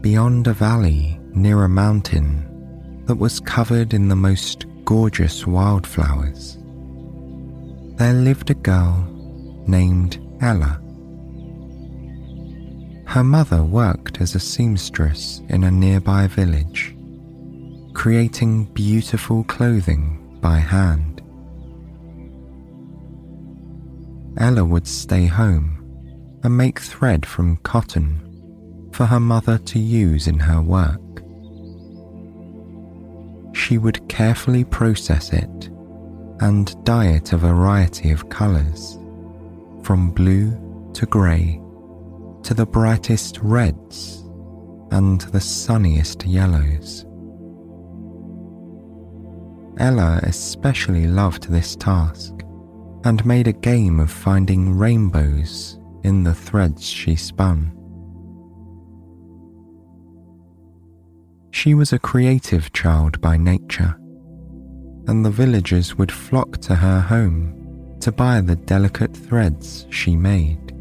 Beyond a valley near a mountain that was covered in the most gorgeous wildflowers, there lived a girl named Ella. Her mother worked as a seamstress in a nearby village, creating beautiful clothing by hand. Ella would stay home and make thread from cotton for her mother to use in her work. She would carefully process it and dye it a variety of colours, from blue to grey to the brightest reds and the sunniest yellows. Ella especially loved this task and made a game of finding rainbows in the threads she spun. She was a creative child by nature, and the villagers would flock to her home to buy the delicate threads she made.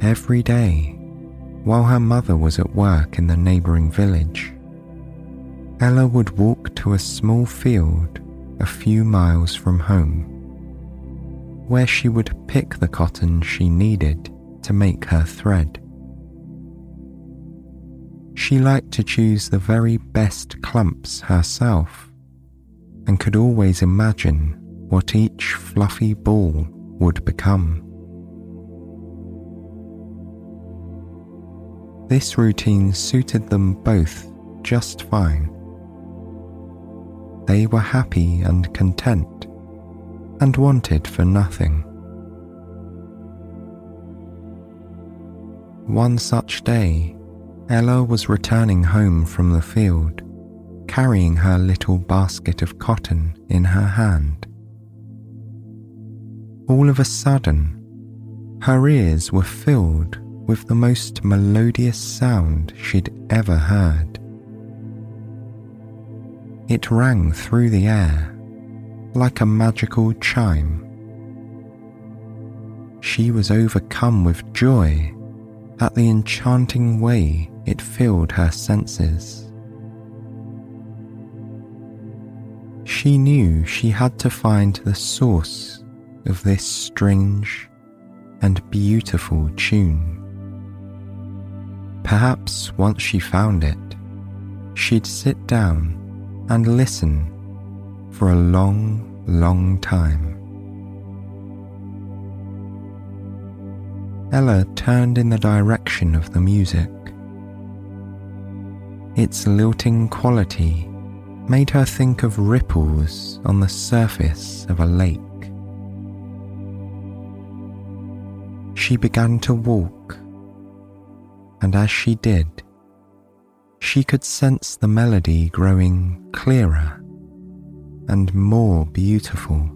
Every day, while her mother was at work in the neighbouring village, Ella would walk to a small field a few miles from home, where she would pick the cotton she needed to make her thread. She liked to choose the very best clumps herself and could always imagine what each fluffy ball would become. This routine suited them both just fine. They were happy and content and wanted for nothing. One such day, Ella was returning home from the field, carrying her little basket of cotton in her hand. All of a sudden, her ears were filled with the most melodious sound she'd ever heard. It rang through the air like a magical chime. She was overcome with joy at the enchanting way it filled her senses. She knew she had to find the source of this strange and beautiful tune. Perhaps once she found it, she'd sit down and listen for a long, long time. Ella turned in the direction of the music. Its lilting quality made her think of ripples on the surface of a lake. She began to walk and as she did, she could sense the melody growing clearer and more beautiful.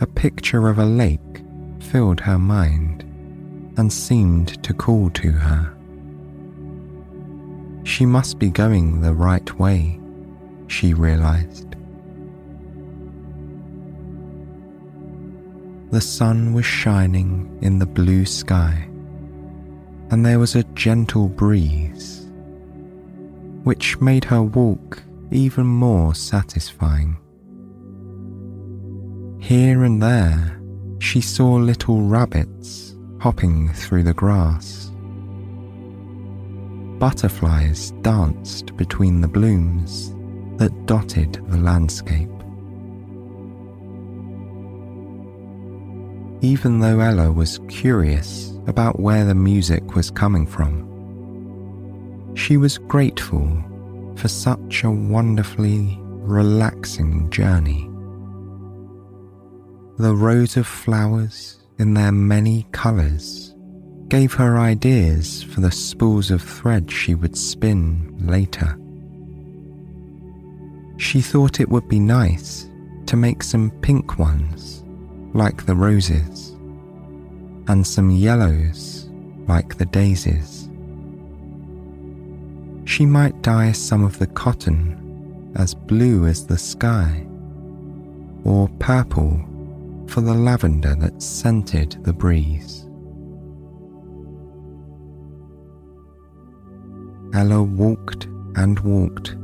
A picture of a lake filled her mind and seemed to call to her. She must be going the right way, she realized. The sun was shining in the blue sky and there was a gentle breeze, which made her walk even more satisfying. Here and there, she saw little rabbits hopping through the grass. Butterflies danced between the blooms that dotted the landscape. Even though Ella was curious about where the music was coming from. She was grateful for such a wonderfully relaxing journey. The rows of flowers in their many colours gave her ideas for the spools of thread she would spin later. She thought it would be nice to make some pink ones, like the roses, and some yellows, like the daisies. She might dye some of the cotton as blue as the sky, or purple for the lavender that scented the breeze. Ella walked and walked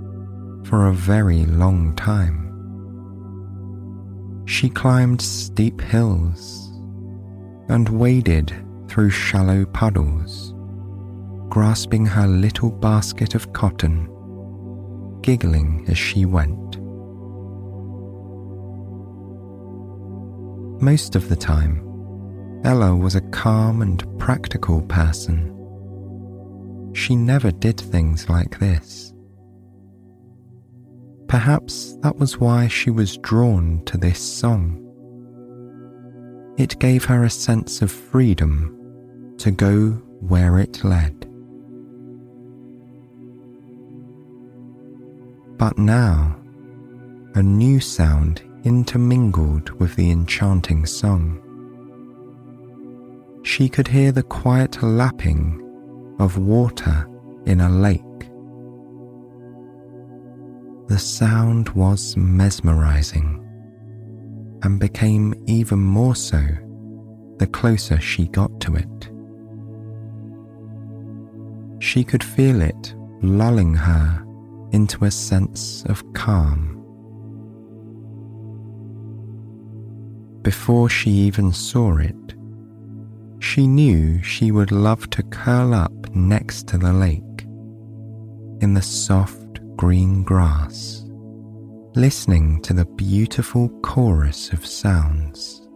for a very long time. She climbed steep hills and waded through shallow puddles, grasping her little basket of cotton, giggling as she went. Most of the time, Ella was a calm and practical person. She never did things like this. Perhaps that was why she was drawn to this song. It gave her a sense of freedom to go where it led. But now, a new sound intermingled with the enchanting song. She could hear the quiet lapping of water in a lake. The sound was mesmerizing and became even more so the closer she got to it. She could feel it lulling her into a sense of calm. before she even saw it, she knew she would love to curl up next to the lake in the soft green grass, listening to the beautiful chorus of sounds.